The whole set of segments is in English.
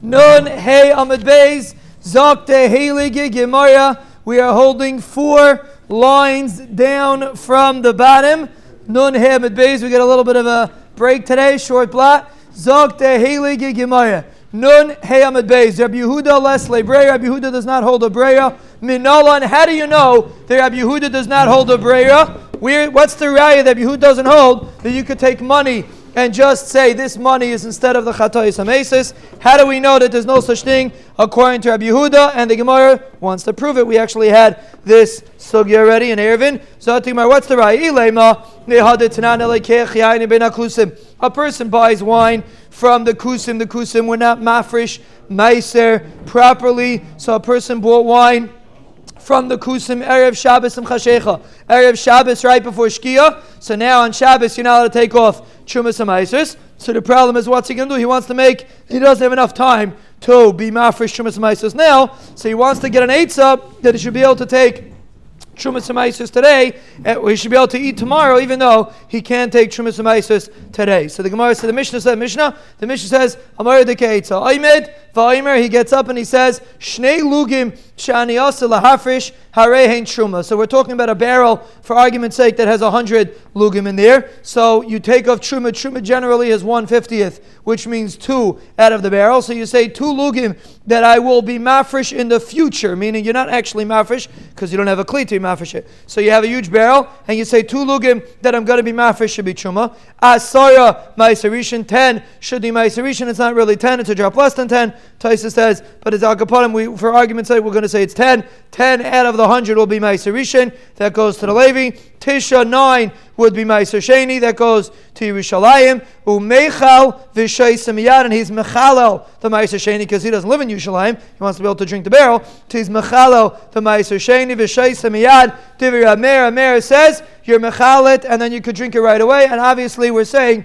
Nun Hey Amid Beis Zokte Heilige Gemara. We are holding four lines down from the bottom. Nun Hey Amid Beis. We get a little bit of a break today, short blot. Zokte Heilige Gemara. Nun Hey Amid Beis. Rabbi Yehuda Les Lebreya. Rabbi Yehuda does not hold a breya. Minalan. How do you know that Rabbi Yehuda does not hold a breya? What's the raya that Yehuda doesn't hold that you could take money and just say this money is instead of the Chatois Amesis. How do we know that there's no such thing according to Rabbi Yehuda? And the Gemara wants to prove it. We actually had this sugya already in Erevin. So what's the Ra'ilema? A person buys wine from the kusim. The kusim were not mafresh, meiser properly. So a person bought wine from the Kusim Erev Shabbos and Chashecha. Erev Shabbos right before Shkia. So now on Shabbos you're not allowed to take off Chumas and So the problem is what's he going to do? He wants to make, he doesn't have enough time to be Mafresh Chumas and now. So he wants to get an Eitzah that he should be able to take Trumas Amaisis today, eh, he should be able to eat tomorrow, even though he can't take Trumas Amaisis today. So the Gemara said, the Mishnah said, Mishnah, the Mishnah says, Amar de Keitza. Aymed, Va'imer, he gets up and he says, Shnei Lugim Shani Lahafrish Harehain Truma. So we're talking about a barrel, for argument's sake, that has 100 Lugim in there. So you take off Truma. Truma generally is 150th, which means two out of the barrel. So you say two Lugim that I will be mafresh in the future, meaning you're not actually mafresh because you don't have a kli to be So you have a huge barrel and you say two Lugim that I'm going to be mafresh should be Truma. Asara Maisarishan, 10 should be Maisarishan. It's not really 10, it's a drop less than 10. Taisa says, but it's Al We, for argument's sake, we're going to say it's 10. 10 out of the 100 will be Meiser Rishon. That goes to the Levi. Tisha, 9 would be Meiser Sheni. That goes to Yerushalayim. Umechal Vishay Simiyad. And he's Mechalel, the Meiser Sheni, because he doesn't live in Yerushalayim. He wants to be able to drink the barrel. He's Mechalel, the Meiser Sheni. Vishay Simiyad. Divir Amer. Amer says, you're Mechalet, and then you could drink it right away. And obviously, we're saying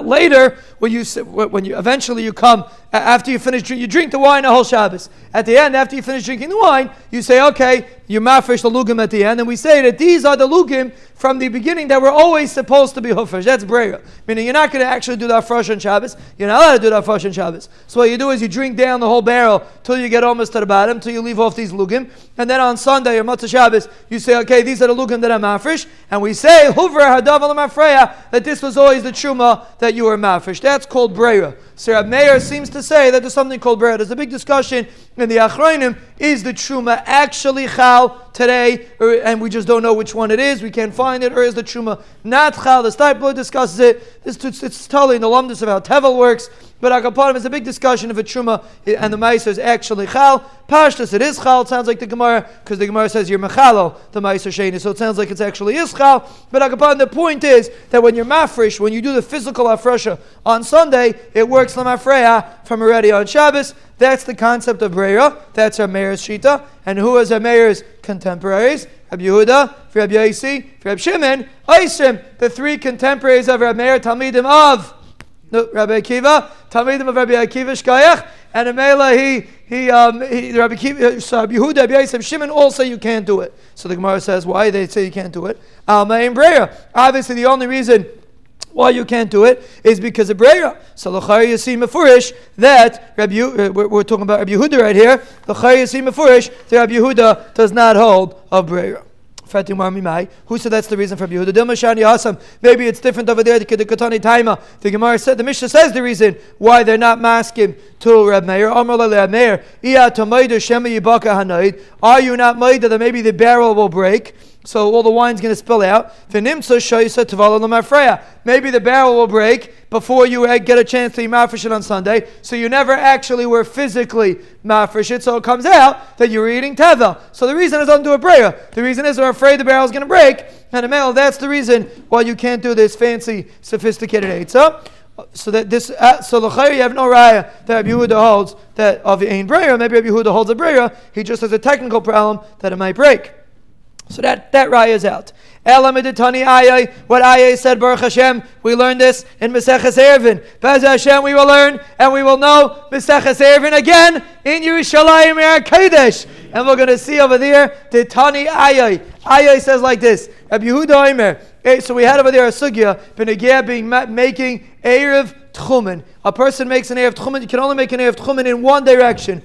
later, when you when you eventually you come after you finish you drink the wine a whole Shabbos. At the end, after you finish drinking the wine, you say, okay, you mafresh the lugim at the end, and we say that these are the lugim from the beginning that we're always supposed to be hufresh. That's breya. Meaning you're not going to actually do that fresh on Shabbos. You're not allowed to do that fresh on Shabbos. So what you do is you drink down the whole barrel till you get almost to the bottom, till you leave off these lugim, and then on Sunday or Matzah Shabbos, you say, okay, these are the lugim that are mafresh, and we say huvra hadav mafreya that this was always the truma that you were mafresh. That's called breya. So Rab Meir seems to say that there's something called Breira. There's a big discussion in the Achronim. Is the Truma actually Chal today? Or, and we just don't know which one it is. We can't find it. Or is the Truma not Chal? The Steipler discusses it. This, it's, it's totally in the Lumdus of how Tevel works. But Akapanim is a big discussion if a Truma and the Meiser is actually Chal. Pashtas, it is Chal. It sounds like the Gemara, because the Gemara says you're Mechalo, the Meiser Sheni. So it sounds like it's actually is Chal. But Akapanim, the point is that when you're Mafresh, when you do the physical Afresha on Sunday, it works Lamafreya from already on Shabbos. That's the concept of Breira. That's our mayor's Shita. And who is our mayor's contemporaries? Rabbi Yehuda, Rabbi Yaisi, Rabbi Shimon, Aisim, the three contemporaries of Rabbi Meir, Talmidim of no, Rabbi Akiva, Talmidim of Rabbi Akiva Shkayach, and Amela, he, he, um, he, Rabbi Akiva, uh, so Rabbi Yehuda, Rabbi Yisrael, Shimon all say you can't do it. So the Gemara says, why they say you can't do it? Alma Breya. Obviously, the only reason why you can't do it is because of Breya. So Lachari Yasim Mefurish that Rabbi, uh, we're, we're, talking about Rabbi Yehuda right here. Lachari Yasim Mefurish that Rabbi Yehuda does not hold of Breya. Who said that's the reason for Yehuda? Maybe it's different over there. The Katani Taima. The Gemara said the Mishnah says the reason why they're not masking to Reb Meir. Are you not made that maybe the barrel will break? So all the wine's going to spill out. Maybe the barrel will break before you get a chance to mafresh it on Sunday. So you never actually were physically mafresh it. So it comes out that you were eating teva. So the reason is undo a prayer. The reason is they're afraid the barrel is going to break. And a male, that's the reason why you can't do this fancy, sophisticated eitzah. So that this, uh, so l'chayr you have no raya that Rabbi Yehuda holds that of ain breyer. Maybe Rabbi Yehuda holds a breyer. He just has a technical problem that it might break. So that, that raya is out. Elamiditani ayay, what ayay said, Baruch Hashem, we learned this in Maseches Erevin. Bez Hashem, we will learn and we will know Maseches Erevin again in Yerushalayim Kodesh. And we're going to see over there the Tani ayay. Ayay says like this, Rabbi Yehuda Omer. Eh, so we had over there a sugya, Benegir being making Erev Tchumen. A person makes an Erev Tchumen, you can only make an Erev Tchumen in one direction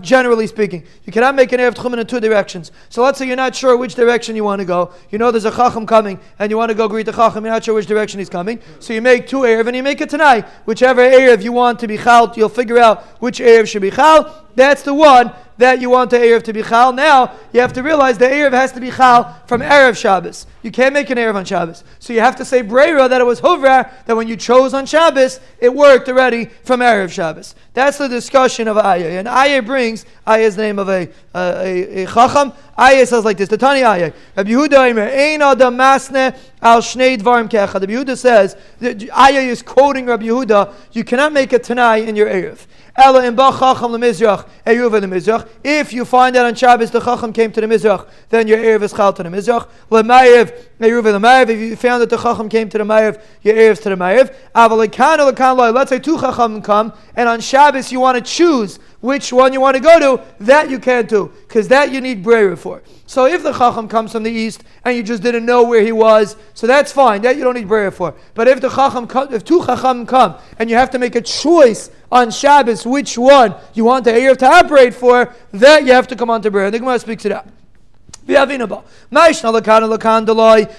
generally speaking. You cannot make an Erev Tchumen in two directions. So let's say you're not sure which direction you want to go. You know there's a Chacham coming and you want to go greet the Chacham. You're not sure which direction he's coming. So you make two Erev and you make it tonight. Whichever Erev you want to be Chal, you'll figure out which Erev should be Chal. That's the one that you want the Erev to be Chal. Now, you have to realize the Erev has to be Chal from Erev Shabbos. You can't make an Erev on Shabbos. So you have to say Breira that it was Hovra, that when you chose on Shabbos, it worked already from Erev Shabbos. That's the discussion of Ayah. And Ayah brings, Ayah is the name of a, a, a, a Chacham. Ayah says like this, the Tani Ayah. Rabbi Yehuda Eimer, Ein Adam Masne al Shnei Dvarim Kecha. Rabbi Yehuda says, Ayah is quoting Rabbi Yehuda, you cannot make a Tanai in your Erev. Ella in Chacham lemizrach, Eruv lemizrach. If you find that on Shabbos the Chacham came to the Mizrach, then your Erev is chal to the Mizrach. Lemayev, Eruv lemayev. If you found that the Chacham came to the Mayev, your Erev to the Mayev. Avalikan lekan. Let's say two Chacham come, and on Shabbos you want to choose which one you want to go to, that you can't do, because that you need Breira for. So if the Chacham comes from the east and you just didn't know where he was, so that's fine, that you don't need Breira for. But if the Chacham, if two Chacham come and you have to make a choice on Shabbos which one you want the Erev to operate for, that you have to come on to Breira. The Gemara speaks it up.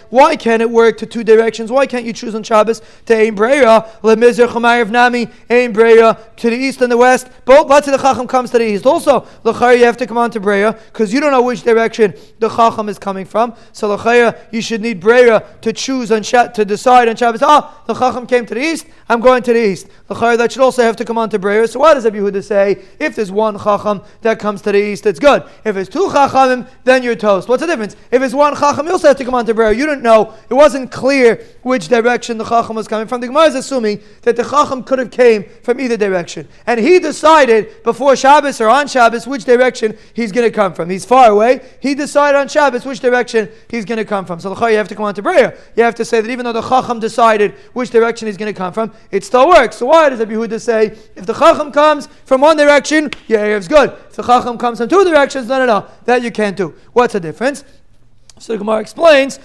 Why can't it work to two directions? Why can't you choose on Shabbos to Ein Breira, Lemizr Chamayev Nami, Ein Breira, to the east and the west? Both, let's say the Chacham comes to the east. Also, Lachaya, you have to come on to Breira, because you don't know which direction the Chacham is coming from. So Lachaya, you should need Breira to choose on to decide on Shabbos. Ah, the Chacham came to the east, I'm going to the east. Lachaya, that should also have to come on to Breira. So what does Rabbi say? If there's one Chacham that comes to the east, it's good. If it's two Chachamim, then you're toast. What's the difference? If it's one Chacham, you also have to come on to Breira. You didn't know. It wasn't clear which direction the Chacham was coming from. The Gemara is assuming that the Chacham could have came from either direction. And he decided before Shabbos or on Shabbos which direction he's going to come from. He's far away. He decided on Shabbos which direction he's going to come from. So you have to come on to Breira. You have to say that even though the Chacham decided which direction he's going to come from, it still works. So why does Rabbi Yehuda say if the Chacham comes from one direction, yeah, it's good. If the Chacham comes from two directions, no, no, no, that you can't do. What's the difference? So the Gemara explains,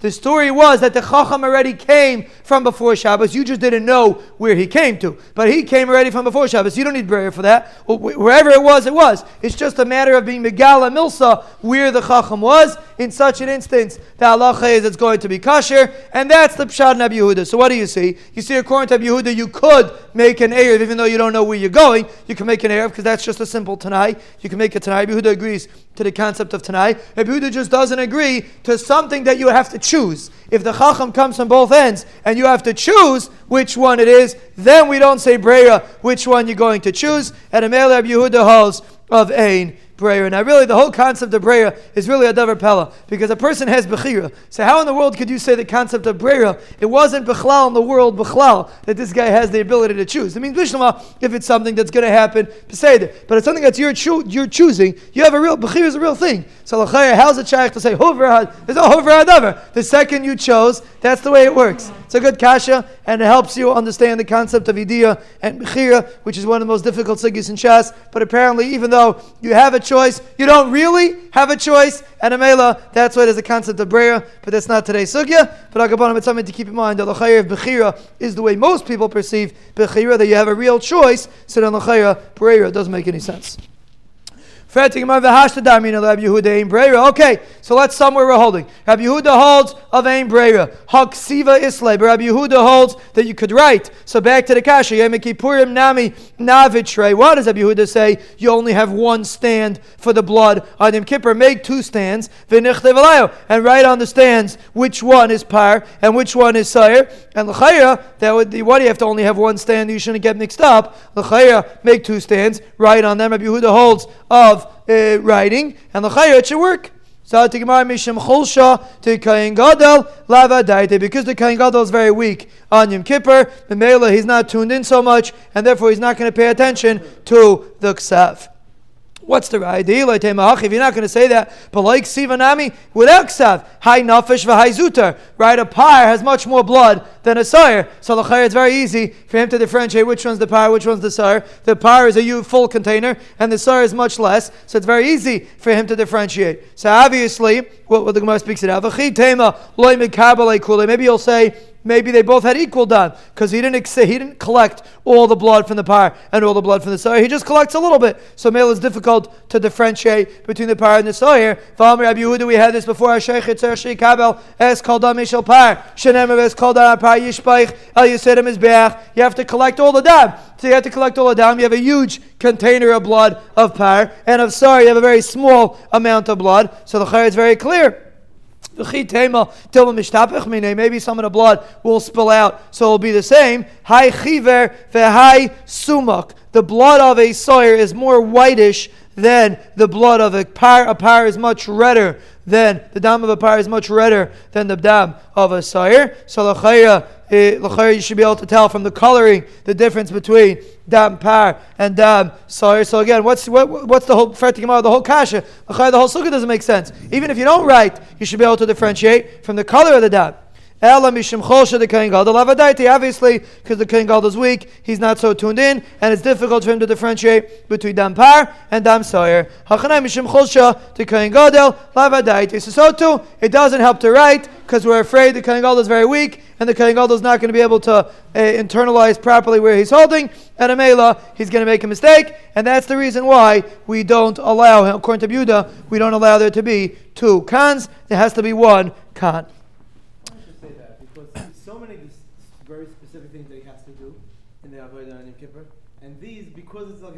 the story was that the Chacham already came from before Shabbos. You just didn't know where he came to. But he came already from before Shabbos. You don't need Breira for that. Wherever it was, it was. It's just a matter of being Megala Milsa where the Chacham was. In such an instance, the halacha is it's going to be kosher. And that's the Pshad Nabi Yehuda. So what do you see? You see, according to Yehuda, you could make an Erev, even though you don't know where you're going. You can make an Erev because that's just a simple Tanai. You can make a Tanai. Yehuda agrees to the concept of Tanai. Yehuda just doesn't agree to something that you have to choose. If the Chacham comes from both ends and you have to choose which one it is, then we don't say Breira which one you're going to choose. And Amel Yehuda holds of Ain Breyer. Now, really, the whole concept of Breyer is really a davar pella because a person has bechira. So, how in the world could you say the concept of Breyer? It wasn't bechlal in the world bechlal that this guy has the ability to choose. It means bishlama if it's something that's going to happen, beseder. But it's something that's you're, cho- you're choosing. You have a real bechira is a real thing. So, lachaya, how's it shaykh to say hover? There's no hover adavar. The second you chose, that's the way it works. It's a good kasha, and it helps you understand the concept of idea and bechira, which is one of the most difficult sigis in Shas. But apparently, even though you have a choice. You don't really have a choice. And Amela, that's why there's a concept of Breya, but that's not today's sugya. But Agabanim, it's something to keep in mind. The of Bechira is the way most people perceive Bechira, that you have a real choice. So then Lachayr, Breya doesn't make any sense. Okay, so let's we're holding. Rabbi Yehuda holds of Ein Breira. Haksiva Islay. Rabbi Yehuda holds that you could write. So back to the Kasha. Purim Nami Navitre. What does Rabbi Yehuda say? You only have one stand for the blood on Yom Kippur. Make two stands. And write on the stands which one is par and which one is sire. And l'chayra, that would be, you have to only have one stand? You shouldn't get mixed up. L'chayra, make two stands. Write on them. Rabbi Yehuda holds of uh, writing, and the it should work. So to Gemara Mishim Cholsha to Kain Gadol Lava Daite because the Kain Gadol is very weak on Yom Kippur. The Mela he's not tuned in so much, and therefore he's not going to pay attention to the Ksav. What's the idea? If you're not going to say that, but like Sivanami, without Ksav, high nafish v'high zutar, right? A pyre has much more blood than a sire. So the it's very easy for him to differentiate which one's the pyre, which one's the sire. The pyre is a full container, and the sire is much less. So it's very easy for him to differentiate. So obviously, what, what the Gemara speaks it out. Maybe you'll say maybe they both had equal dam because he didn't he didn't collect all the blood from the par and all the blood from the soyer. He just collects a little bit. So male is difficult to differentiate between the par and the soyer. V'amir Rabbi Yehuda, we had this before. Hasheichet tzarshi kabel es kol dam mishal par shenem es kol dam par yishpaich el yisedem is You have to collect all the dam. So you have to collect all the dam. You have a huge container of blood of par and of soyer. You have a very small amount of blood. So the chayr is very clear. Maybe some of the blood will spill out, so it'll be the same. High chiver sumak. The blood of a sawyer is more whitish than the blood of a par. A par is much redder than the dam of a par is much redder than the dam of a sire. So the chayra uh, you should be able to tell from the coloring the difference between dam par and dam sire. So again, what's what, what's the whole the whole kasha? The whole sukkah doesn't make sense. Even if you don't write, you should be able to differentiate from the color of the dam. Ella mishim cholsha the kohen gadol lavadaiti. Obviously, because the kohen gadol is weak, he's not so tuned in, and it's difficult for him to differentiate between dam par and dam sawyer. Hachanai mishim cholsha the kohen gadol lavadaiti. So, too, it doesn't help to write because we're afraid the kohen gadol is very weak, and the kohen gadol is not going to be able to uh, internalize properly where he's holding, and Amela, he's going to make a mistake, and that's the reason why we don't allow him. According to Buda, we don't allow there to be two cons. There has to be one con. because it's like a Zayt Gazaf, we, we, it seems to be throwing in like a very.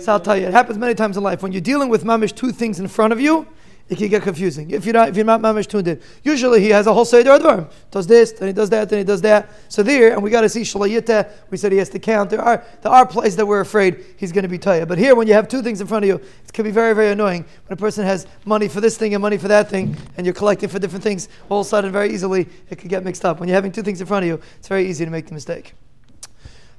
So I'll tell you, it happens many times in life. When you're dealing with mamish two things in front of you, it can get confusing. If you're not, if you're not mamish tuned in, usually he has a whole seder advarim. Does this, then he does that, then he does that. So there, and we got to see shalayita. We said he has to count. There are there are places that we're afraid he's going to be tired. But here, when you have two things in front of you, it can be very very annoying when a person has money for this thing and money for that thing, and you're collecting for different things. All of a sudden, very easily, it could get mixed up. When you're having two things in front of you, it's very easy to make the mistake.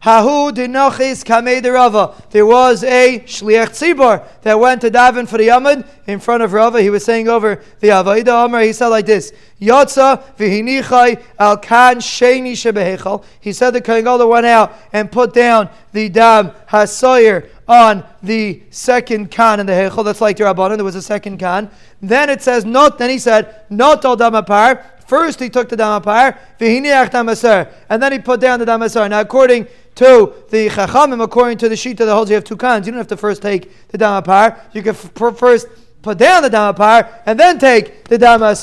Hahu dinachis kamei Rava. There was a shliach tzibor that went to daven for the Yamad in front of Rava. He was saying over the Avaida Amar. He said like this: Yotza v'hinichai al kan sheni shebehechal. He said the Kohen Gadol went out and put down the dam hasoyer on the second kan in the hechal. That's like the Rabbanon. There was a second kan. Then it says not. Then he said not al damapar. First he took the damapar, v'hiniach damaser, and then he put down the damaser. Now according to the Chachamim, according to the Shita that holds you have two kinds. You don't have to first take the Damapar. You can f- first put down the Damapar and then take the Dama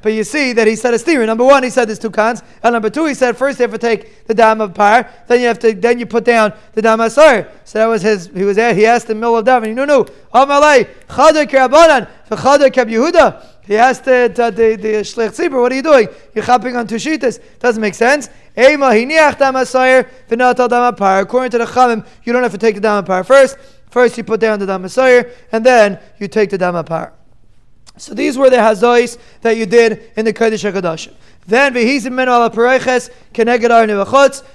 But you see that he said a theory. Number one, he said there's two cons. And number two, he said first you have to take the Damapar, then you have to then you put down the Dama So that was his, he was there, he asked the middle of davening, no, no, Amalei, Chadar Kirabanan, Yehuda. He asked the, the, the, Shlech Tzibur, what are you doing? You're hopping on two sheetas. Doesn't make sense. According to the Chamim, you don't have to take the Damapar first. First you put down the Damasayir, and then you take the Damapar. So these were the hazois that you did in the Kodesh HaKadoshim. Then v'hizim min ala pareiches keneged ar.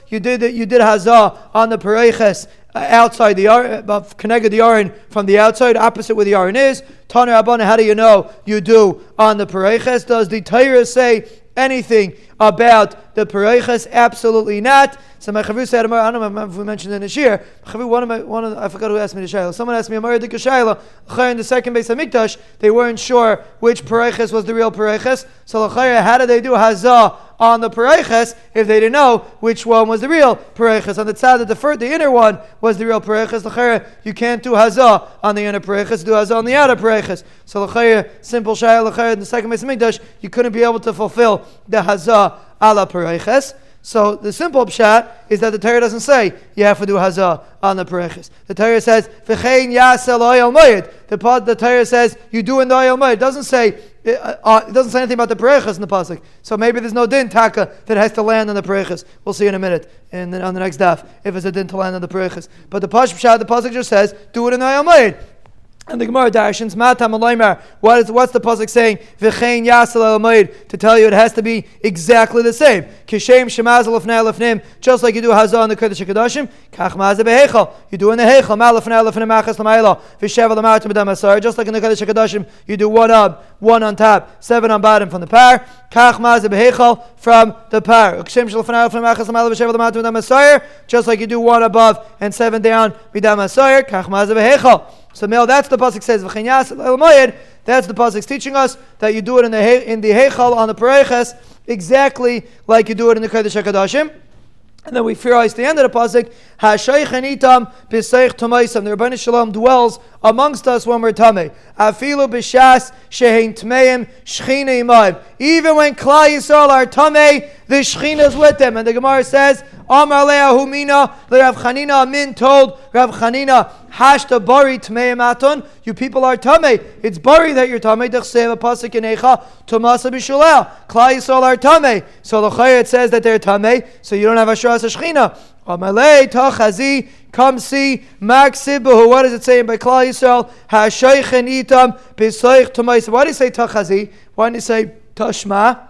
You did you did hazah on the pareiches uh, outside the yarin, uh, connected the yarin from the outside, opposite where the yarin is. Tana Abana, how do you know you do on the pareiches? Does the Torah say anything about the Pareichas? Absolutely not. So my Chavu said, I don't know if we mentioned in the year. Chavu, one of my, one of the, I forgot who asked me the Shaila. Someone asked me, Amar Dika Shaila, in the second base of Mikdash, they weren't sure which Pareichas was the real Pareichas. So how did they do Hazah on the Pareichas if they didn't know which one was the real Pareichas? On the that the first, the inner one was the real Pareichas. L'chayra, you can't do Hazah on the inner Pareichas, do Hazah on the outer Pareichas. So l'chayra, simple l'chayra, in the second base of Mikdash, you couldn't be able to fulfill the Hazah ala Pareiches. So the simple pshat is that the Torah doesn't say you have to do hazah on the pareches. The Torah says v'chein yasel oil moed. The part the Torah says you do in the oil moed. It doesn't say it, uh, uh, it doesn't say anything about the pareches in the pasuk. So maybe there's no din taka that has to land on the pareches. We'll see in a minute and on the next daf if it's a din to land on the pareches. But the pash pshat the pasuk just says do it in the oil moed. And the Gemara darshans matam What is what's the pasuk saying? V'chein yasel to tell you it has to be exactly the same. Kishem shemaz lefnei lefnim. Just like you do hazah in the kodesh hakadoshim. Kach mazah behechal. You do in the hechal. Ma lefnei lefnim machas l'mayla. V'sheva l'matim b'dam asar. Just like in the kodesh hakadoshim, you do one up, one on top, seven on bottom from the par. Kach mazah behechal from the par. Kishem lefnei lefnim machas l'mayla. V'sheva l'matim B'damasar. Just like you do one above and seven down b'dam asar. Kach mazah behechal. So male, that's the pasuk says v'chenyas el That's the pasuk teaching us that you do it in the he- in the heichal on the pareches exactly like you do it in the kodesh hakadoshim. And then we realize the end of the pasuk, Hashaych itam b'seich tomaisam. The Rebbeinu Shalom dwells amongst us when we're tamei. Afilu b'shas shehein tmeim shchina imayim. Even when Klal Yisrael are tamei, the shchina is with them. And the Gemara says, Amar Leah Humina, Rav Chanina Amin told Rav Chanina, Hashta Bari Tmei Maton, you people are Tamei. It's Bari that you're Tamei, Dechsev in Eicha, Tomasa Bishulel. Klal Yisrael are Tamei. So the Chayat says that they're Tamei, so you don't have Ashras Shechina. Amalei Tachazi, come see Maksibahu. What does it say in by Klal Yisrael? Hashaykhen Itam, Bisoich Tomais. Why do you say Tachazi? Why do you say Tashma?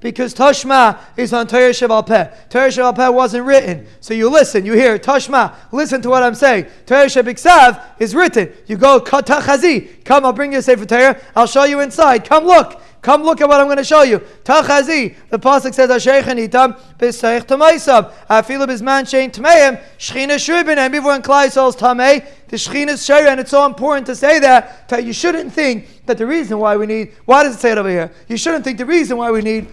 because Tashma is on Torah Sheval Peh. Torah Sheval Peh wasn't written. So you listen, you hear Tashma, listen to what I'm saying. Torah Shebiksav is written. You go Tachazi, come, I'll bring you a Sefer Torah, I'll show you inside. Come look. Come look at what I'm going to show you. Tachazi. The pasuk says, "Asheichan itam b'seich tamaisam." Afilu bizman shein tmeim shchina shubin. And before in Klai Yisrael's tamei, the shchina is and it's so important to say that that you shouldn't think that the reason why we need. Why does it say it over here? You shouldn't think the reason why we need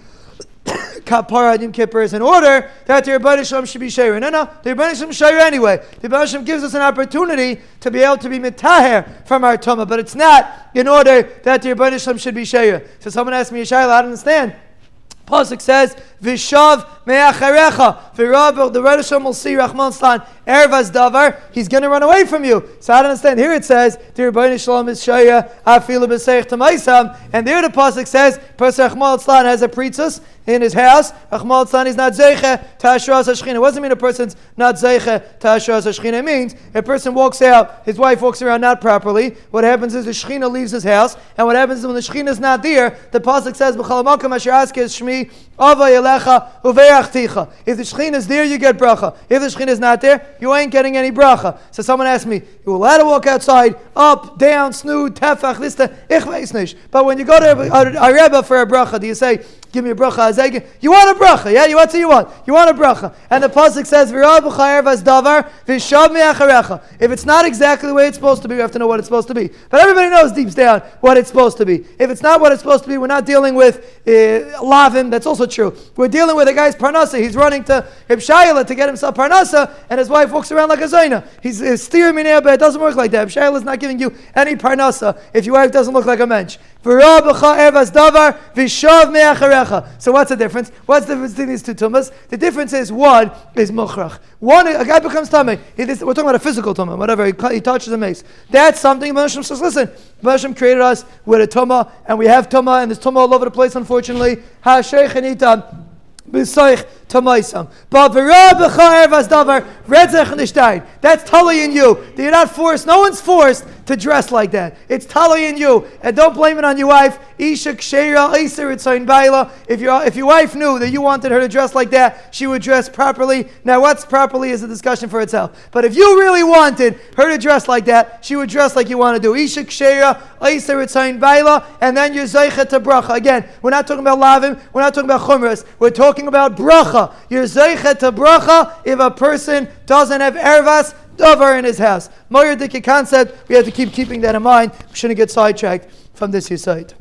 Kapara Yom Kippur is in order that the Rebbeinu Shalom should be Shayer. No, no, the Rebbeinu Shalom Shayer anyway. The Rebbeinu Shalom gives us an opportunity to be able to be mitaher from our Tumah, but it's not in order that the Rebbeinu Shalom should be Shayer. So someone asked me, Yeshayla, I don't understand. Pasuk says, "Vishav me'acharecha." V'rab the Rebbe Shalom will see Rahman Stan ervas davar. He's going to run away from you. So I don't understand. Here it says, "The Rebbeinu Shalom is shaya afilu b'seich tamaisam," and there the pasuk says, "Person Rahman Stan has a priestess in his house. Rahman Stan is not zeiche tashras hashchina." It doesn't mean a person's not zeiche tashras hashchina. It means a person walks out, his wife walks around not properly. What happens is the shchina leaves his house, and what happens is when the shchina is not there, the pasuk says, "B'chalamakam asher askes shmi ava yelecha uveachticha." If the shchina is there, you get bracha. If the shchina is not there, you ain't getting any bracha. So someone asked me, "You will allowed to walk outside, up, down, snood, tefach, this, ich weiß nicht." But when you go to a, a, rebbe for a bracha, do you say, "Give me a bracha"? You want a bracha, yeah? You what do you want? You want a bracha, and the pasuk says, davar If it's not exactly the way it's supposed to be, we have to know what it's supposed to be. But everybody knows deep down what it's supposed to be. If it's not what it's supposed to be, we're not dealing with uh, lavim. That's also true. We're dealing with a guy's parnasa. He's running to Ibshayla to get himself parnasa, and his wife walks around like a zaina. He's, steering me but it doesn't work like that. Ibshayla is not giving you any parnasa if your wife doesn't look like a mensch. So what's the difference? What's the difference between these two tumas? The difference is one is mukhrach. One, a guy becomes tummy. We're talking about a physical tumah, whatever. He, he touches a mace. That's something Hashem says, listen, Hashem created us with a tumah, and we have tumah, and there's tumah all over the place, unfortunately. Ha B'soich tamaisam. That's totally in you. You're not forced. No one's forced to dress like that. It's totally in you. And don't blame it on your wife. Isha ksheira iser itzayin baila. If your if your wife knew that you wanted her to dress like that, she would dress properly. Now, what's properly is a discussion for itself. But if you really wanted her to dress like that, she would dress like you want to do. Isha ksheira iser itzayin baila, and then you're zeicha to bracha. Again, we're not talking about lavim. We're not talking about chumras. We're talking about bracha. You're zeichet to bracha if a person doesn't have ervas davar in his house. Moyer concept, we have to keep keeping that in mind. We shouldn't get sidetracked from this side.